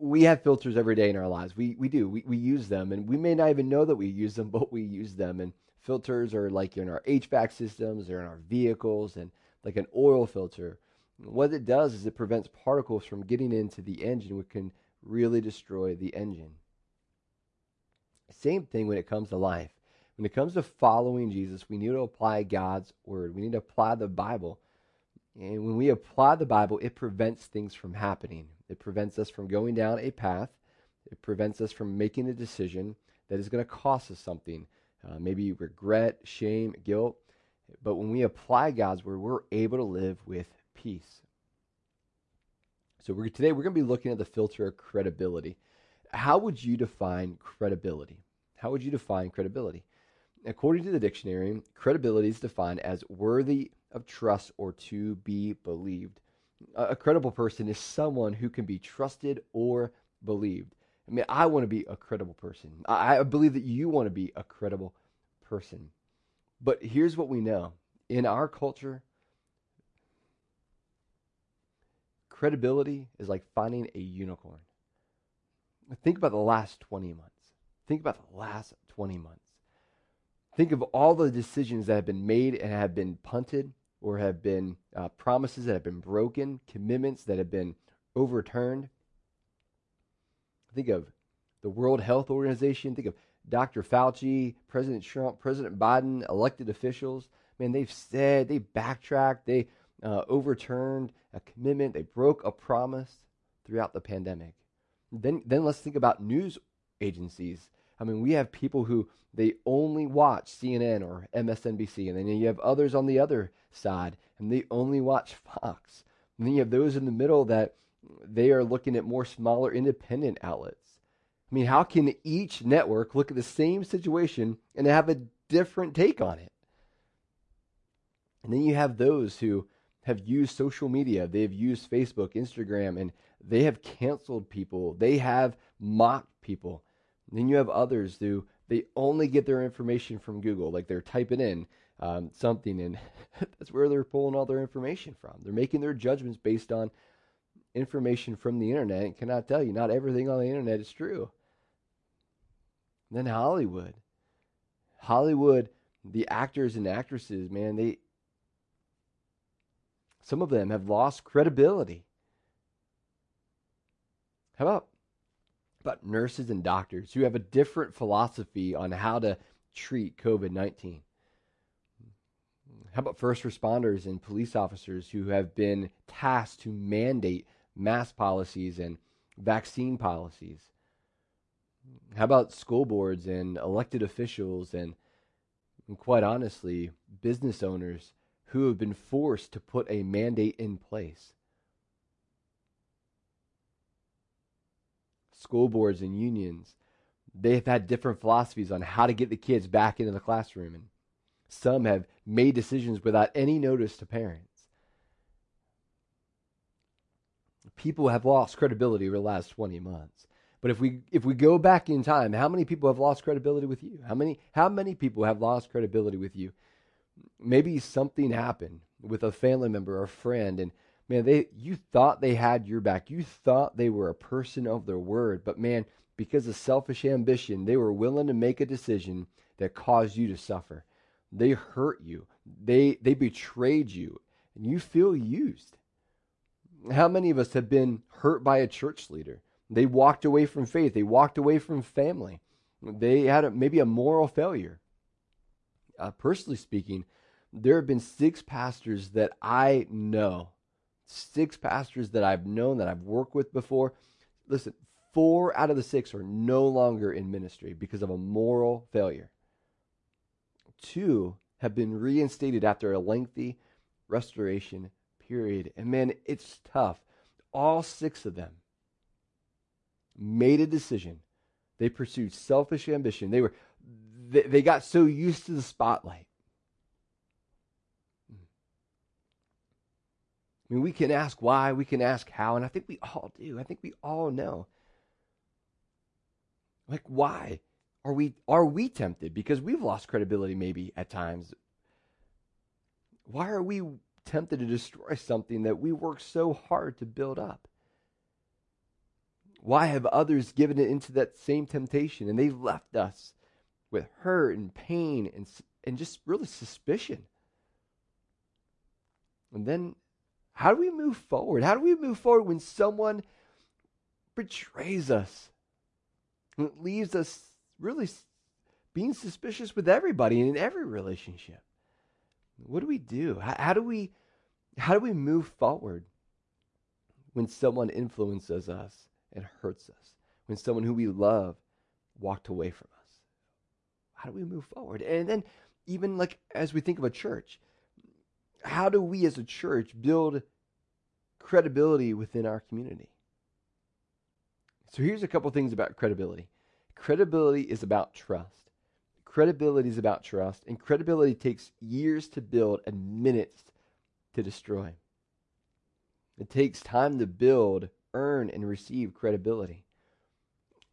we have filters every day in our lives. We, we do. We, we use them, and we may not even know that we use them, but we use them. And filters are like in our HVAC systems, they're in our vehicles, and like an oil filter. What it does is it prevents particles from getting into the engine, which can really destroy the engine. Same thing when it comes to life. When it comes to following Jesus, we need to apply God's word. We need to apply the Bible. And when we apply the Bible, it prevents things from happening. It prevents us from going down a path. It prevents us from making a decision that is going to cost us something. Uh, maybe regret, shame, guilt. But when we apply God's word, we're able to live with peace. So we're, today we're going to be looking at the filter of credibility. How would you define credibility? How would you define credibility? According to the dictionary, credibility is defined as worthy of trust or to be believed. A credible person is someone who can be trusted or believed. I mean, I want to be a credible person. I believe that you want to be a credible person. But here's what we know in our culture, credibility is like finding a unicorn. Think about the last 20 months. Think about the last 20 months. Think of all the decisions that have been made and have been punted or have been uh, promises that have been broken, commitments that have been overturned. Think of the World Health Organization. Think of Dr. Fauci, President Trump, President Biden, elected officials. Man, they've said, they backtracked, they uh, overturned a commitment, they broke a promise throughout the pandemic. Then, then let's think about news agencies. I mean, we have people who they only watch CNN or MSNBC, and then you have others on the other side, and they only watch Fox. And then you have those in the middle that they are looking at more smaller independent outlets. I mean, how can each network look at the same situation and have a different take on it? And then you have those who have used social media, they've used Facebook, Instagram, and they have canceled people, they have mocked people. Then you have others who they only get their information from Google, like they're typing in um, something, and that's where they're pulling all their information from. They're making their judgments based on information from the internet and cannot tell you not everything on the internet is true. And then Hollywood. Hollywood, the actors and actresses, man, they some of them have lost credibility. How about about nurses and doctors who have a different philosophy on how to treat COVID 19? How about first responders and police officers who have been tasked to mandate mask policies and vaccine policies? How about school boards and elected officials and, and quite honestly, business owners who have been forced to put a mandate in place? School boards and unions, they've had different philosophies on how to get the kids back into the classroom. And some have made decisions without any notice to parents. People have lost credibility over the last 20 months. But if we if we go back in time, how many people have lost credibility with you? How many how many people have lost credibility with you? Maybe something happened with a family member or friend and man, they you thought they had your back. You thought they were a person of their word, but man, because of selfish ambition, they were willing to make a decision that caused you to suffer. They hurt you. They they betrayed you, and you feel used. How many of us have been hurt by a church leader? They walked away from faith. They walked away from family. They had a, maybe a moral failure. Uh, personally speaking, there have been six pastors that I know, six pastors that I've known that I've worked with before. Listen, four out of the six are no longer in ministry because of a moral failure. Two have been reinstated after a lengthy restoration period. And man, it's tough. All six of them made a decision. They pursued selfish ambition. They were they, they got so used to the spotlight. I mean, we can ask why, we can ask how, and I think we all do. I think we all know. Like why are we are we tempted because we've lost credibility maybe at times? Why are we tempted to destroy something that we work so hard to build up? Why have others given it into that same temptation and they've left us with hurt and pain and, and just really suspicion? And then how do we move forward? How do we move forward when someone betrays us and leaves us really being suspicious with everybody and in every relationship? What do we do? How, how do we how do we move forward when someone influences us and hurts us? When someone who we love walked away from us? How do we move forward? And then even like as we think of a church, how do we as a church build credibility within our community? So here's a couple things about credibility. Credibility is about trust. Credibility is about trust, and credibility takes years to build and minutes to destroy. It takes time to build, earn, and receive credibility.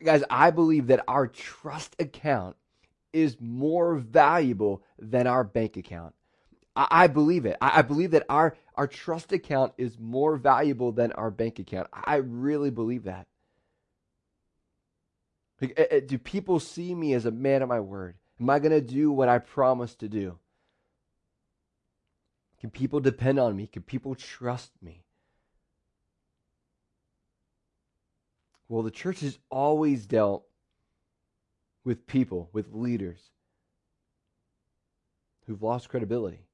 Guys, I believe that our trust account is more valuable than our bank account. I, I believe it. I, I, believe that our, our trust account is more valuable than our bank account. I really believe that. Like, uh, do people see me as a man of my word? Am I going to do what I promised to do? Can people depend on me? Can people trust me? Well, the church has always dealt with people, with leaders who've lost credibility.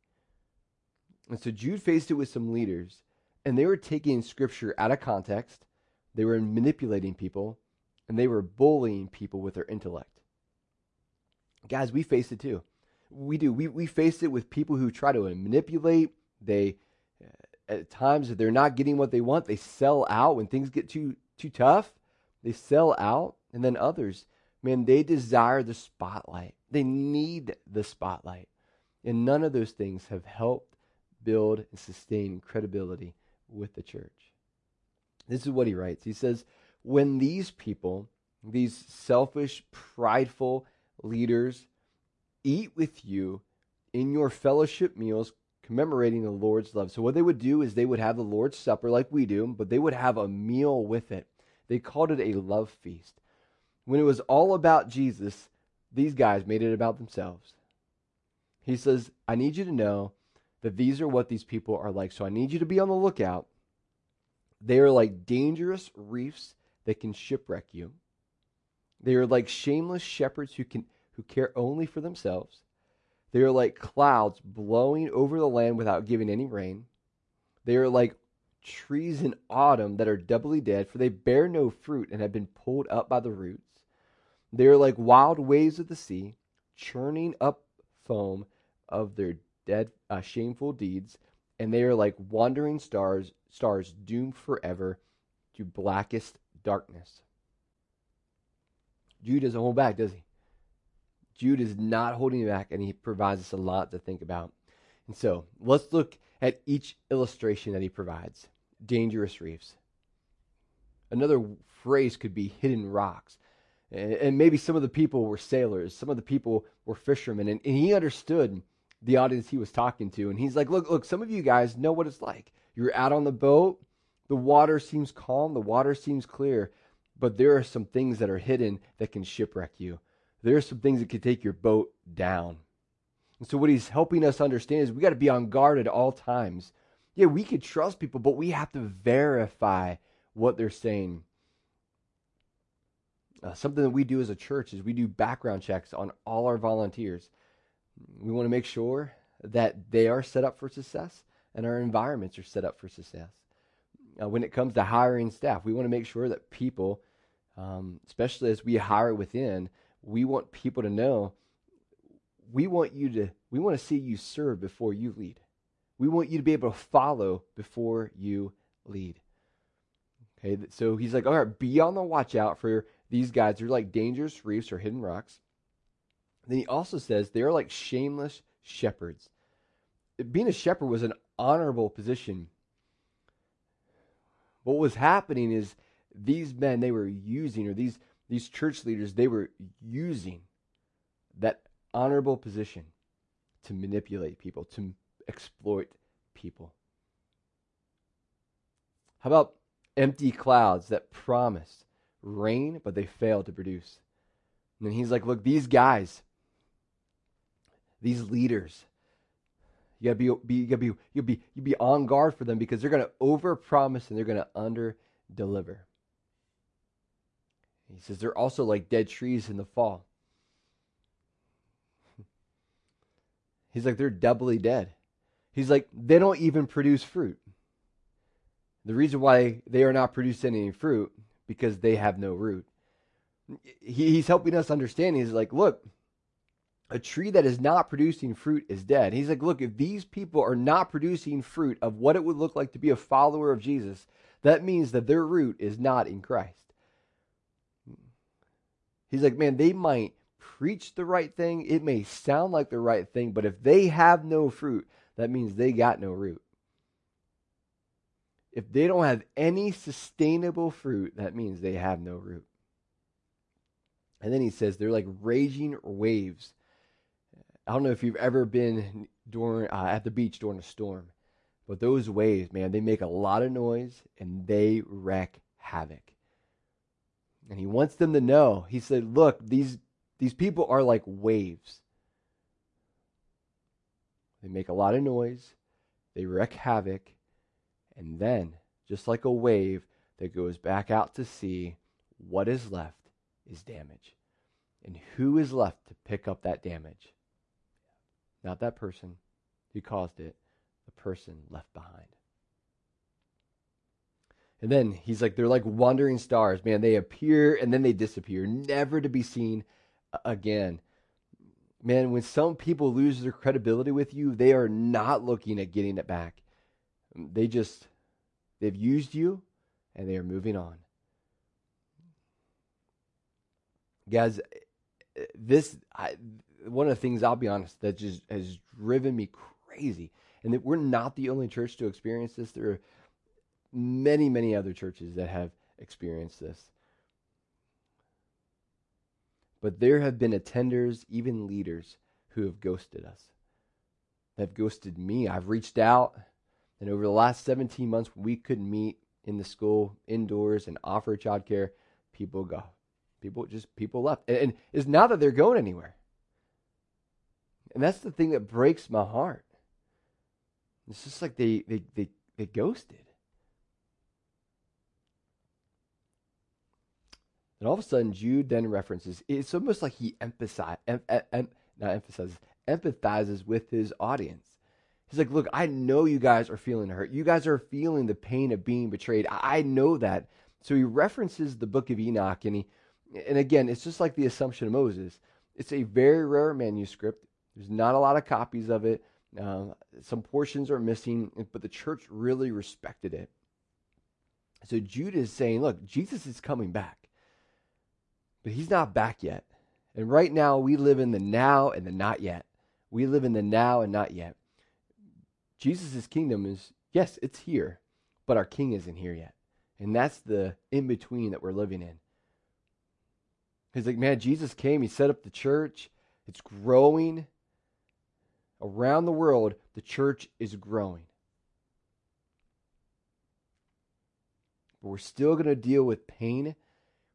And so Jude faced it with some leaders, and they were taking scripture out of context, they were manipulating people, and they were bullying people with their intellect. Guys, we face it too. We do. We, we face it with people who try to manipulate. They, uh, at times, if they're not getting what they want, they sell out. When things get too, too tough, they sell out. And then others, man, they desire the spotlight. They need the spotlight. And none of those things have helped build and sustain credibility with the church. This is what he writes. He says, When these people, these selfish, prideful, leaders eat with you in your fellowship meals commemorating the Lord's love. So, what they would do is they would have the Lord's Supper like we do, but they would have a meal with it. They called it a love feast. When it was all about Jesus, these guys made it about themselves. He says, I need you to know that these are what these people are like. So, I need you to be on the lookout. They are like dangerous reefs that can shipwreck you. They are like shameless shepherds who can who care only for themselves. They are like clouds blowing over the land without giving any rain. They are like trees in autumn that are doubly dead, for they bear no fruit and have been pulled up by the roots. They are like wild waves of the sea, churning up foam of their dead, uh, shameful deeds, and they are like wandering stars, stars doomed forever to blackest darkness. Jude doesn't hold back, does he? Jude is not holding back, and he provides us a lot to think about. And so let's look at each illustration that he provides dangerous reefs. Another phrase could be hidden rocks. And maybe some of the people were sailors, some of the people were fishermen, and, and he understood the audience he was talking to. And he's like, Look, look, some of you guys know what it's like. You're out on the boat, the water seems calm, the water seems clear, but there are some things that are hidden that can shipwreck you. There are some things that can take your boat down. And so, what he's helping us understand is we got to be on guard at all times. Yeah, we could trust people, but we have to verify what they're saying. Uh, something that we do as a church is we do background checks on all our volunteers. We want to make sure that they are set up for success and our environments are set up for success uh, when it comes to hiring staff. We want to make sure that people, um, especially as we hire within, we want people to know we want you to we want to see you serve before you lead. We want you to be able to follow before you lead. Okay, so he's like, all right, be on the watch out for these guys. They're like dangerous reefs or hidden rocks. Then he also says they're like shameless shepherds. Being a shepherd was an honorable position what was happening is these men they were using or these these church leaders they were using that honorable position to manipulate people to exploit people how about empty clouds that promise rain, but they fail to produce. And then he's like, look, these guys, these leaders, you gotta be, be you gotta be you be you be on guard for them because they're gonna overpromise and they're gonna under deliver. He says they're also like dead trees in the fall. He's like they're doubly dead. He's like they don't even produce fruit. The reason why they are not producing any fruit because they have no root. He, he's helping us understand. He's like, look, a tree that is not producing fruit is dead. He's like, look, if these people are not producing fruit of what it would look like to be a follower of Jesus, that means that their root is not in Christ. He's like, man, they might preach the right thing. It may sound like the right thing, but if they have no fruit, that means they got no root. If they don't have any sustainable fruit, that means they have no root. And then he says they're like raging waves. I don't know if you've ever been during uh, at the beach during a storm, but those waves, man, they make a lot of noise and they wreak havoc. And he wants them to know. He said, "Look, these these people are like waves. They make a lot of noise, they wreak havoc, and then, just like a wave that goes back out to sea, what is left is damage. And who is left to pick up that damage? Not that person who caused it, the person left behind. And then he's like, they're like wandering stars. Man, they appear and then they disappear, never to be seen again. Man, when some people lose their credibility with you, they are not looking at getting it back. They just, they've used you and they are moving on. Guys, this, I, one of the things I'll be honest that just has driven me crazy, and that we're not the only church to experience this. There are many, many other churches that have experienced this. But there have been attenders, even leaders, who have ghosted us. They've ghosted me. I've reached out and over the last 17 months, we could meet in the school indoors and offer childcare. People go. People just people left. And, and it's not that they're going anywhere. And that's the thing that breaks my heart. It's just like they they they, they ghosted. And all of a sudden, Jude then references. It's almost like he emphasize, em, em, not emphasizes, empathizes with his audience. He's like, look, I know you guys are feeling hurt. You guys are feeling the pain of being betrayed. I know that. So he references the book of Enoch, and he, and again, it's just like the Assumption of Moses. It's a very rare manuscript. There's not a lot of copies of it. Uh, some portions are missing, but the church really respected it. So Jude is saying, look, Jesus is coming back, but he's not back yet. And right now, we live in the now and the not yet. We live in the now and not yet. Jesus' kingdom is, yes, it's here, but our king isn't here yet. And that's the in between that we're living in. He's like, man, Jesus came, he set up the church, it's growing. Around the world, the church is growing. But we're still going to deal with pain.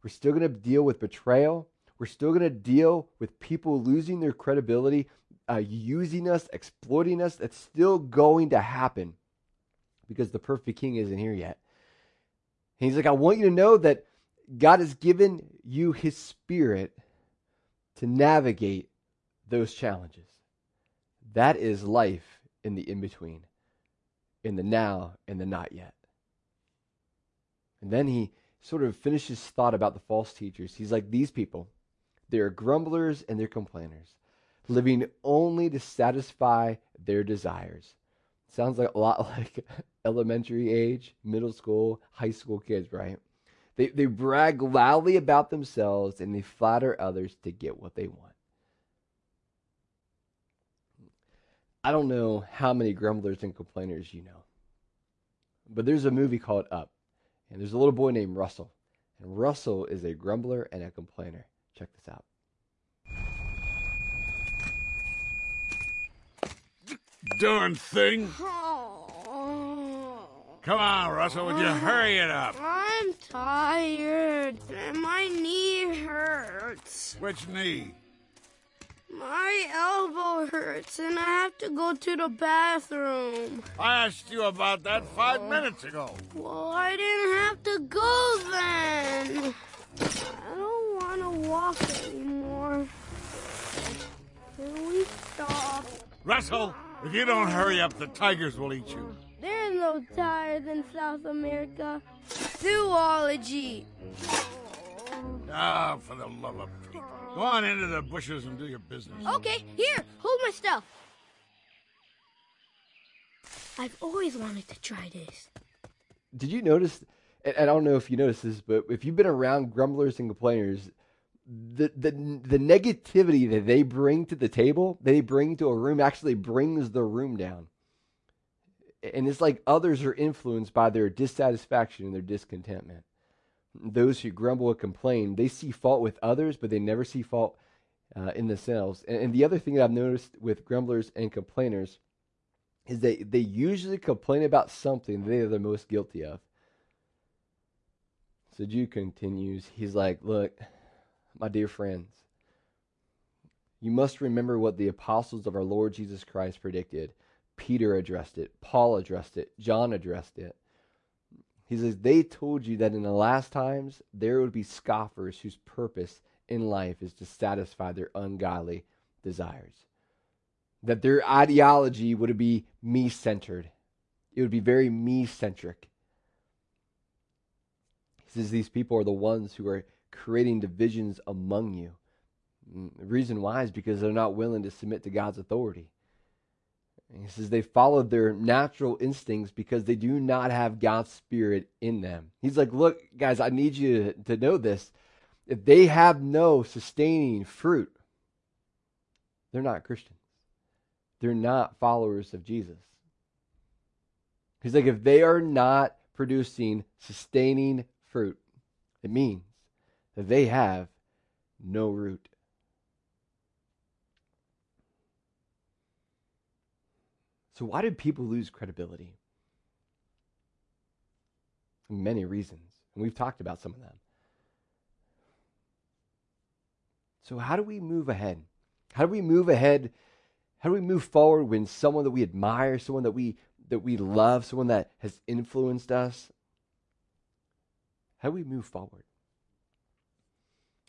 We're still going to deal with betrayal. We're still going to deal with people losing their credibility uh, using us, exploiting us, that's still going to happen because the perfect king isn't here yet. And he's like, I want you to know that God has given you his spirit to navigate those challenges. That is life in the in between, in the now and the not yet. And then he sort of finishes thought about the false teachers. He's like, These people, they're grumblers and they're complainers living only to satisfy their desires. Sounds like a lot like elementary age, middle school, high school kids, right? They, they brag loudly about themselves and they flatter others to get what they want. I don't know how many grumblers and complainers you know, but there's a movie called Up, and there's a little boy named Russell. And Russell is a grumbler and a complainer. Check this out. darn thing. Oh. Come on, Russell, would you hurry it up? I'm tired. My knee hurts. Which knee? My elbow hurts and I have to go to the bathroom. I asked you about that five minutes ago. Well, I didn't have to go then. I don't want to walk anymore. Can we stop? Russell, if you don't hurry up, the tigers will eat you. There's no tigers in South America. Zoology. Ah, for the love of Pete. Go on into the bushes and do your business. Okay, here, hold my stuff. I've always wanted to try this. Did you notice? And I don't know if you noticed this, but if you've been around grumblers and complainers, the the the negativity that they bring to the table, they bring to a room, actually brings the room down. And it's like others are influenced by their dissatisfaction and their discontentment. Those who grumble and complain, they see fault with others, but they never see fault uh, in themselves. And, and the other thing that I've noticed with grumblers and complainers is that they usually complain about something they are the most guilty of. So Jude continues. He's like, Look, my dear friends, you must remember what the apostles of our Lord Jesus Christ predicted. Peter addressed it, Paul addressed it, John addressed it. He says, They told you that in the last times there would be scoffers whose purpose in life is to satisfy their ungodly desires. That their ideology would be me centered, it would be very me centric. He says, These people are the ones who are creating divisions among you. The reason why is because they're not willing to submit to God's authority. And he says they followed their natural instincts because they do not have God's Spirit in them. He's like, look, guys, I need you to, to know this. If they have no sustaining fruit, they're not Christians. They're not followers of Jesus. He's like, if they are not producing sustaining fruit, it means that they have no root. So, why do people lose credibility? Many reasons. And we've talked about some of them. So, how do we move ahead? How do we move ahead? How do we move forward when someone that we admire, someone that we that we love, someone that has influenced us? How do we move forward?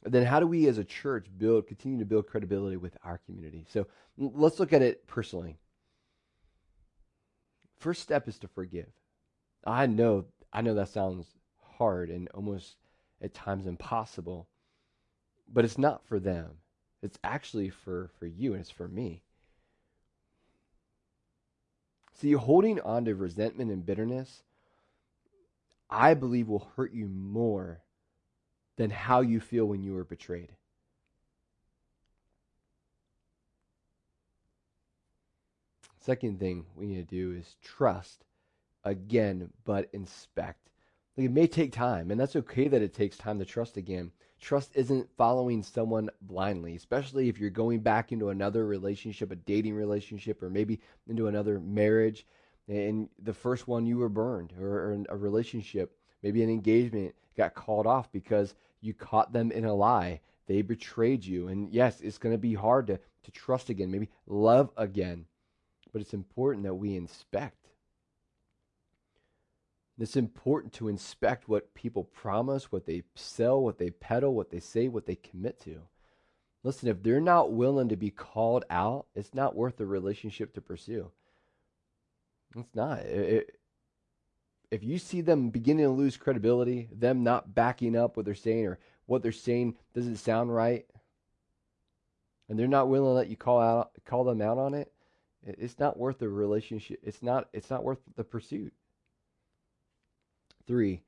And then how do we as a church build continue to build credibility with our community? So let's look at it personally. First step is to forgive. I know, I know that sounds hard and almost at times impossible, but it's not for them. It's actually for, for you and it's for me. See, holding on to resentment and bitterness, I believe will hurt you more than how you feel when you were betrayed. Second thing we need to do is trust again, but inspect. Like it may take time, and that's okay that it takes time to trust again. Trust isn't following someone blindly, especially if you're going back into another relationship, a dating relationship, or maybe into another marriage. And the first one you were burned, or, or a relationship, maybe an engagement got called off because you caught them in a lie. They betrayed you. And yes, it's going to be hard to, to trust again, maybe love again. But it's important that we inspect. It's important to inspect what people promise, what they sell, what they peddle, what they say, what they commit to. Listen, if they're not willing to be called out, it's not worth the relationship to pursue. It's not. It, if you see them beginning to lose credibility, them not backing up what they're saying or what they're saying doesn't sound right, and they're not willing to let you call out call them out on it, it's not worth the relationship. It's not it's not worth the pursuit. 3.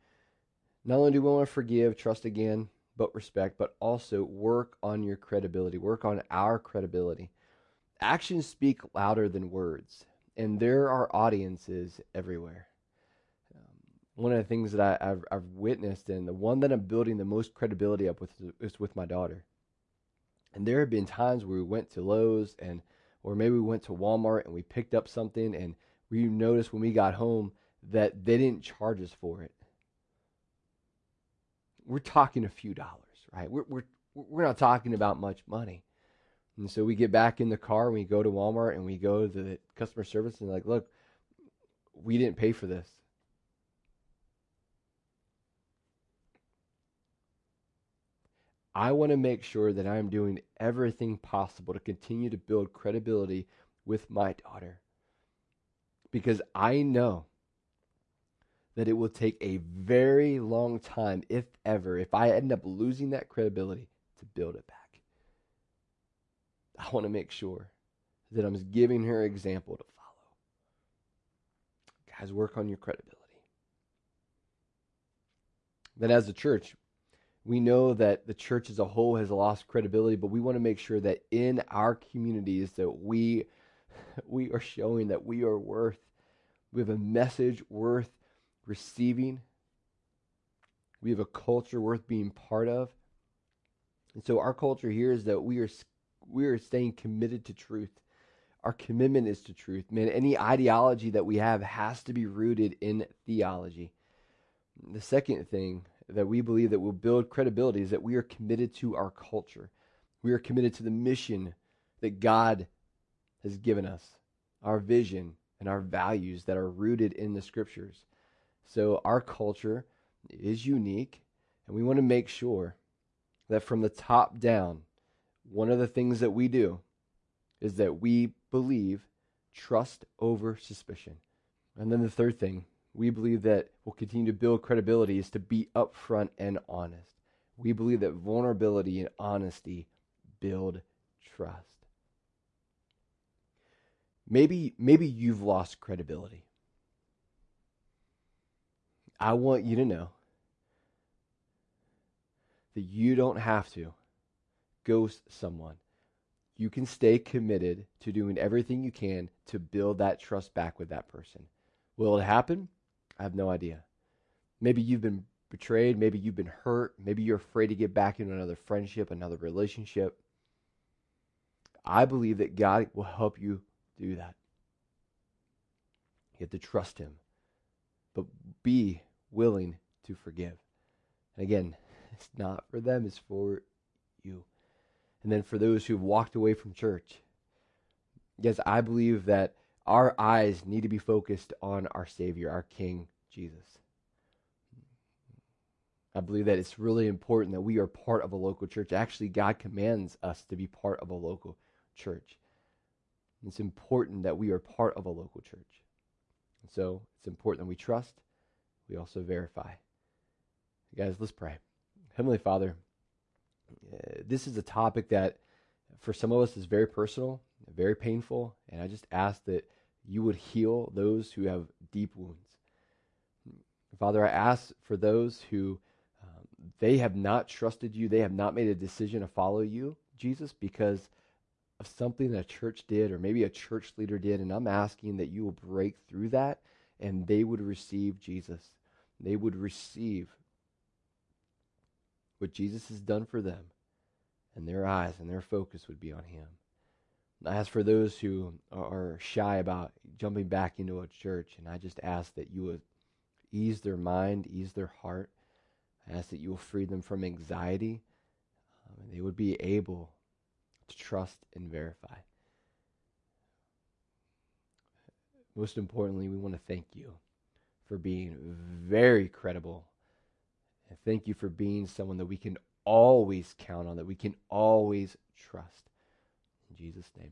Not only do we want to forgive, trust again, but respect, but also work on your credibility. Work on our credibility. Actions speak louder than words, and there are audiences everywhere um, one of the things that I, have I've witnessed and the one that I'm building the most credibility up with is with my daughter. And there have been times where we went to Lowe's and or maybe we went to Walmart and we picked up something and we noticed when we got home that they didn't charge us for it. We're talking a few dollars, right? We're we're we're not talking about much money. And so we get back in the car and we go to Walmart and we go to the customer service and like, look, we didn't pay for this. I want to make sure that I'm doing everything possible to continue to build credibility with my daughter. Because I know that it will take a very long time, if ever, if I end up losing that credibility, to build it back. I want to make sure that I'm giving her example to follow. Guys, work on your credibility. Then, as a church, we know that the church as a whole has lost credibility, but we want to make sure that in our communities that we we are showing that we are worth we have a message worth receiving. We have a culture worth being part of. And so our culture here is that we are we are staying committed to truth. Our commitment is to truth. Man, any ideology that we have has to be rooted in theology. The second thing that we believe that will build credibility is that we are committed to our culture. We are committed to the mission that God has given us, our vision and our values that are rooted in the scriptures. So our culture is unique, and we want to make sure that from the top down, one of the things that we do is that we believe trust over suspicion. And then the third thing we believe that will continue to build credibility is to be upfront and honest. We believe that vulnerability and honesty build trust. Maybe maybe you've lost credibility. I want you to know that you don't have to ghost someone. You can stay committed to doing everything you can to build that trust back with that person. Will it happen? I have no idea. Maybe you've been betrayed. Maybe you've been hurt. Maybe you're afraid to get back into another friendship, another relationship. I believe that God will help you do that. You have to trust Him, but be willing to forgive. And again, it's not for them, it's for you. And then for those who've walked away from church, yes, I believe that our eyes need to be focused on our Savior, our King, Jesus. I believe that it's really important that we are part of a local church. Actually, God commands us to be part of a local church. It's important that we are part of a local church. And so it's important that we trust, we also verify. Guys, let's pray. Heavenly Father, uh, this is a topic that for some of us is very personal, very painful, and I just ask that you would heal those who have deep wounds. Father, I ask for those who um, they have not trusted you, they have not made a decision to follow you, Jesus, because of something that a church did or maybe a church leader did, and I'm asking that you will break through that and they would receive Jesus. They would receive what Jesus has done for them, and their eyes and their focus would be on Him. As for those who are shy about jumping back into a church, and I just ask that you would ease their mind, ease their heart. I ask that you will free them from anxiety. Um, they would be able to trust and verify. Most importantly, we want to thank you for being very credible. And thank you for being someone that we can always count on, that we can always trust. In Jesus' name.